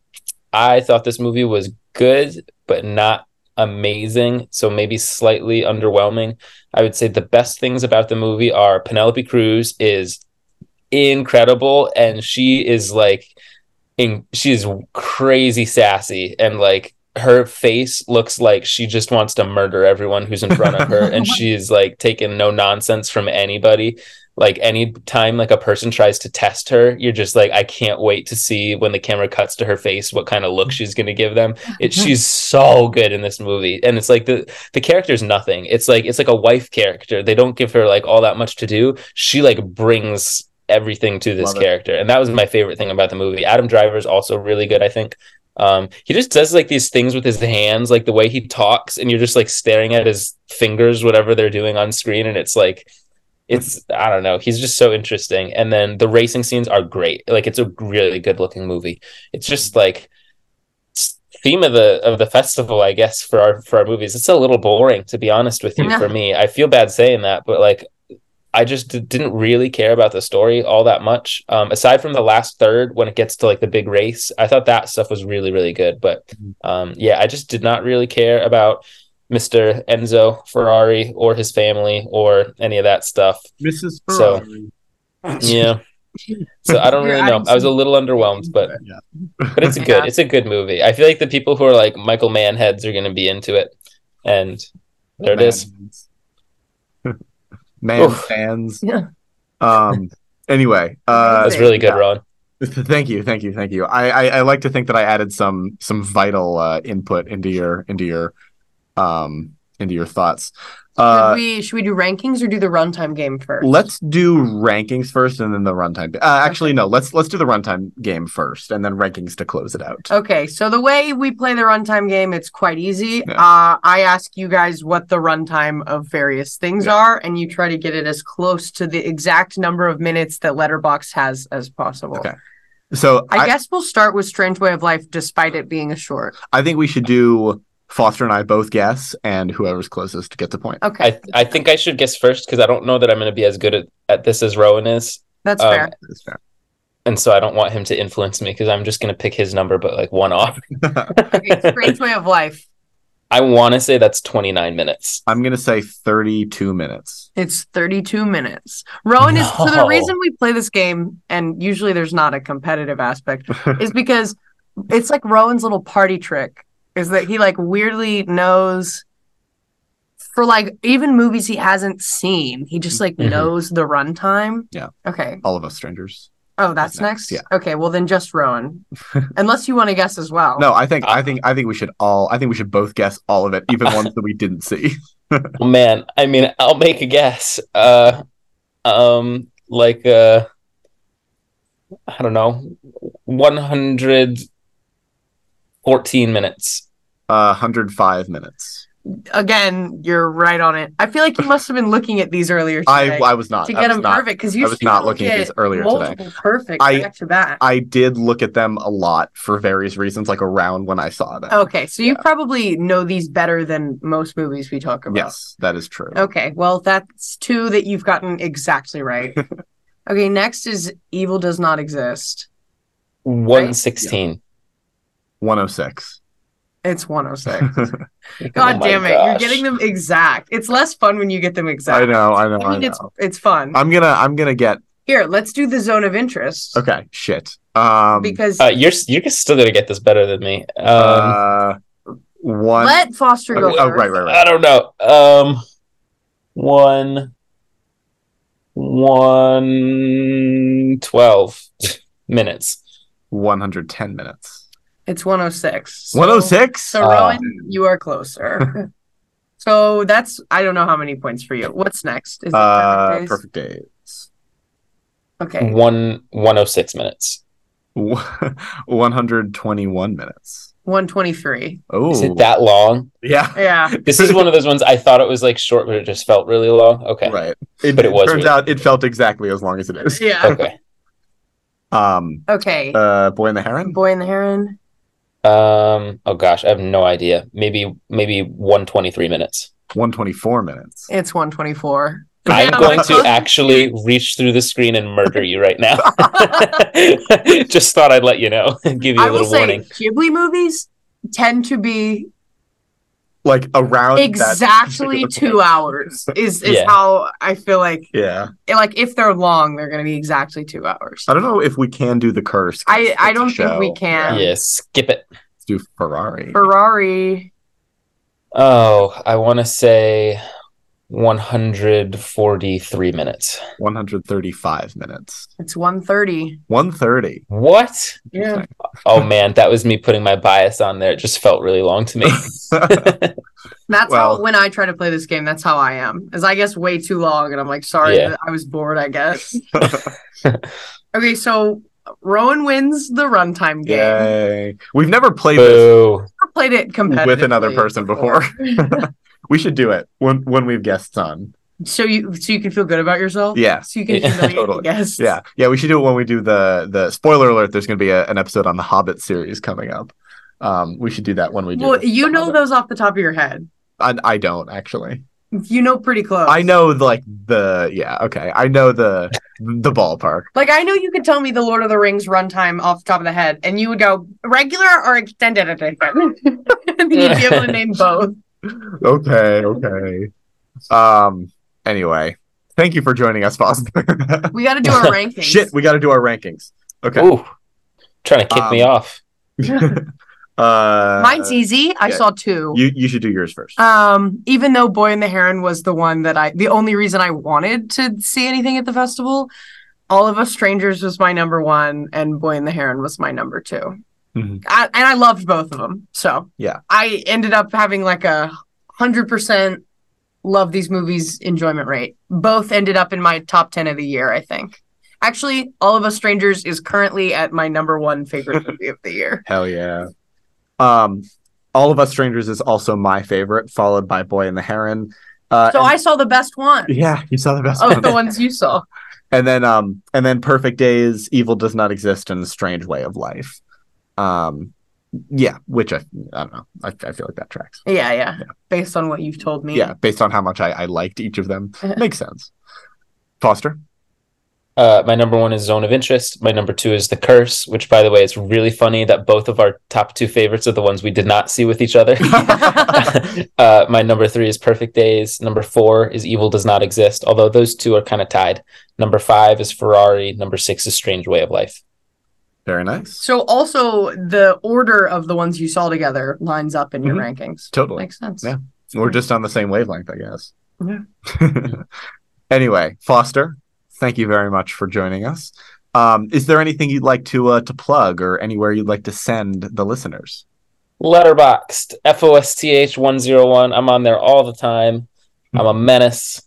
I thought this movie was good, but not amazing. So maybe slightly underwhelming. I would say the best things about the movie are Penelope Cruz is incredible, and she is like, in she is crazy sassy and like her face looks like she just wants to murder everyone who's in front of her and she's like taking no nonsense from anybody. Like any time like a person tries to test her you're just like i can't wait to see when the camera cuts to her face what kind of look she's going to give them. It she's so good in this movie and it's like the the character's nothing. It's like it's like a wife character. They don't give her like all that much to do. She like brings everything to this Love it. character and that was my favorite thing about the movie. Adam driver is also really good i think um he just does like these things with his hands like the way he talks and you're just like staring at his fingers whatever they're doing on screen and it's like it's i don't know he's just so interesting. And then the racing scenes are great. Like it's a really good looking movie. It's just like theme of the of the festival i guess for our for our movies. It's a little boring to be honest with you Yeah. for me. I feel bad saying that but like I just d- didn't really care about the story all that much. Um, aside from the last third, when it gets to like the big race, I thought that stuff was really, really good. But um, yeah, I just did not really care about Mr. Enzo Ferrari or his family or any of that stuff. Mrs. So- Yeah. So I don't really know. I was a little underwhelmed, but yeah. but it's a good it's a good movie. I feel like the people who are like Michael Mann heads are going to be into it, and there it is. Man Oof. fans. Yeah. Um. Anyway, uh, That's really good, yeah. Ron. Thank you, thank you, thank you. I, I I like to think that I added some some vital uh, input into your into your um into your thoughts. Should Uh, we should we do rankings or do the runtime game first? let's do rankings first, and then the runtime. Uh, actually, no. Let's let's do the runtime game first, and then rankings to close it out. Okay, so the way we play the runtime game, it's quite easy. Yeah. Uh, I ask you guys what the runtime of various things Yeah. are, and you try to get it as close to the exact number of minutes that Letterboxd has as possible. Okay. So I, I, guess we'll start with Strange Way of Life, despite it being a short. I think we should do Foster and I both guess, and whoever's closest gets a point. Okay, I I think I should guess first because I don't know that I'm going to be as good at, at this as Rowan is, that's um, fair. That's fair. and so I don't want him to influence me because I'm just going to pick his number, but like one off. Okay, Strange Way of Life. I want to say that's 29 minutes. I'm gonna say 32 minutes. It's 32 minutes. Rowan is so the reason we play this game, and usually there's not a competitive aspect, is because it's like Rowan's little party trick is that he like weirdly knows for like even movies he hasn't seen, he just like Mhm. knows the runtime. Yeah. Okay. All of us strangers. Oh, that's That's next, next. yeah. Okay. Well, then just Rowan, unless you want to guess as well. No, I think I Uh, think I think we should all I think we should both guess all of it, even ones that we didn't see. Well, man, I mean, I'll make a guess. Uh, um, like uh, I don't know, 114 minutes. Uh 105 minutes. Again, you're right on it. I feel like you must have been looking at these earlier I today I was not. to get them not. perfect because you I you was not looking at these earlier today. perfect I- back to back. I did look at them a lot for various reasons, like around when I saw them. Okay, so you probably know these better than most movies we talk about. Yes, that is true. Okay, well, that's two that you've gotten exactly right. okay, next is Evil Does Not Exist. 116. 106. It's 106. Oh God my damn it, you're getting them exact. It's less fun when you get them exact. I know, I know, I I, mean, know. it's it's fun. I'm gonna I'm gonna get Here, let's do the zone of interest okay. Shit. Um. because Uh, you're you're still gonna get this better than me. Um, uh. One. let Foster go oh, first. right, right, right. I don't know. Um, one, one twelve minutes. 110 minutes. It's 106. So- 106. So Uh, Rowan, you are closer. so that's I don't know how many points for you. What's next? Is it Uh, perfect days? perfect days. Okay. One, 106 minutes. 121 minutes. 123. Oh, Is it that long? Yeah. Yeah. This is one of those ones I thought it was like short, but it just felt really long. Okay. Right. It, But it was turns really- out it felt exactly as long as it is. Yeah. Okay. Um. Okay. Uh. Boy and the Heron. Boy and the Heron. Um, oh gosh, I have no idea. Maybe, maybe 123 minutes. 124 minutes. It's 124. I'm going to actually reach through the screen and murder you right now. Just thought I'd let you know and give you a I will little say warning. Ghibli movies tend to be like around that- exactly two hours is is Yeah. how I feel like Yeah, like if they're long, they're gonna be exactly two hours. I don't know if we can do the curse. I- I don't think we show. can. Yeah, skip it. Let's do Ferrari. Ferrari. Oh, I want to say 143 minutes. 135 minutes. It's 130. 130. What? Yeah. Oh man, that was me putting my bias on there. It just felt really long to me. That's Well- how when I try to play this game, that's how I am. Is I guess way too long and I'm like, sorry Yeah. I was bored, I guess. okay, so Rowan wins the runtime game. Yay. We've never played this Boo. I played it competitively with another person before. We should do it when when we've guests on. so you so you can feel good about yourself? Yeah. So you can Yeah, totally. the guests. Yeah. Yeah, we should do it when we do the the spoiler alert there's going to be a, an episode on the Hobbit series coming up. Um we should do that when we do. Well, you know Hobbit. those off the top of your head. I, I don't actually. You know pretty close. I know like the yeah, okay. I know the the ballpark. Like I know you could tell me the Lord of the Rings runtime off the top of the head, and you would go regular or extended edition, and then you'd be able to name both. Okay, okay. Um anyway, thank you for joining us, Foster. We got to do our rankings. Shit, we got to do our rankings. Okay. Ooh. Trying to kick me Um, off. uh Mine's easy. I yeah. saw two. You you should do yours first. Um, even though Boy and the Heron was the one that I, the only reason I wanted to see anything at the festival, All of Us Strangers was my number one, and Boy and the Heron was my number 2 Mhm. I, and I loved both of them. So Yeah. I ended up having like a hundred percent love these movies enjoyment rate. Both ended up in my top ten of the year, I think. Actually, All of Us Strangers is currently at my number one favorite movie of the year. Hell yeah. Um All of Us Strangers is also my favorite, followed by Boy and the Heron. Uh So and- I saw the best one Yeah, you saw the best of one. the ones you saw. and then um and then Perfect Days, Evil Does Not Exist, and Strange Way of Life. Um yeah, which I I don't know. I, I feel like that tracks. Yeah, yeah, Based on what you've told me. Yeah, based on how much I, I liked each of them. Makes sense. Foster. Uh, my number one is Zone of Interest. My number two is The Curse, which, by the way, it's really funny that both of our top two favorites are the ones we did not see with each other. uh, my number three is Perfect Days. Number four is Evil Does Not Exist, although those two are kind of tied. Number five is Ferrari. Number six is Strange Way of Life. Very nice. So also the order of the ones you saw together lines up in your Mhm. rankings. Totally. Makes sense. Yeah. We're just on the same wavelength, I guess. Yeah. anyway, Foster, thank you very much for joining us. Um, is there anything you'd like to uh, to plug or anywhere you'd like to send the listeners? Letterboxd, F O S T H 101. I'm on there all the time. I'm a menace.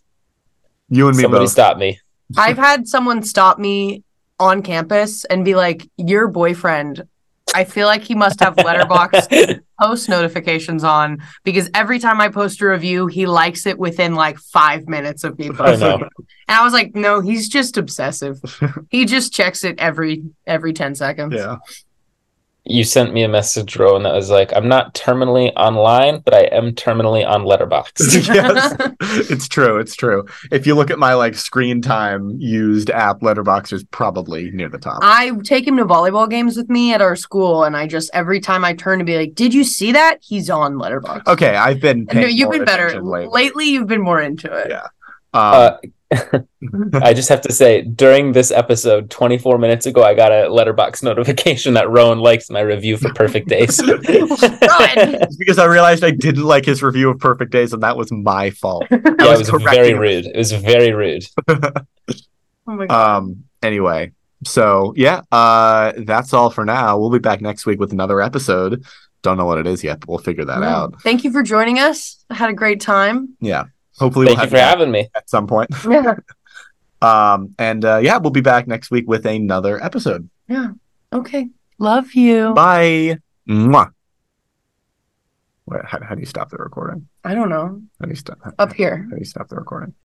You and me Somebody both. stop me. I've had someone stop me on campus and be like, "Your boyfriend." I feel like he must have Letterboxd post notifications on because every time I post a review, he likes it within like five minutes of me I posting. know. And I was like, no, he's just obsessive. he just checks it every every 10 seconds. Yeah. You sent me a message, Rowan, that was like, I'm not terminally online, but I am terminally on Letterboxd. yes, it's true. It's true. If you look at my like screen time used app, Letterboxd is probably near the top. I take him to volleyball games with me at our school, and I just every time I turn to be like, "Did you see that?" He's on Letterboxd. Okay, I've been. No, you've more been better lately. lately. You've been more into it. Yeah. Uh, Um, I just have to say, during this episode, 24 minutes ago, I got a Letterboxd notification that Rowan likes my review for Perfect Days. It's because I realized I didn't like his review of Perfect Days, and that was my fault. yeah, I it was very him. rude. It was very rude. Oh my God. Um. Anyway, so yeah, uh, that's all for now. We'll be back next week with another episode. Don't know what it is yet, but we'll figure that Yeah. out. Thank you for joining us. I had a great time. Yeah. Hopefully, Thank we'll you for having me. at some point. Yeah. Um. And uh, yeah, we'll be back next week with another episode. Yeah. Okay. Love you. Bye. Mwah. Wait, how, how do you stop the recording? I don't know. How do you stop? Up here. How do you stop the recording?